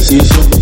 ejercicio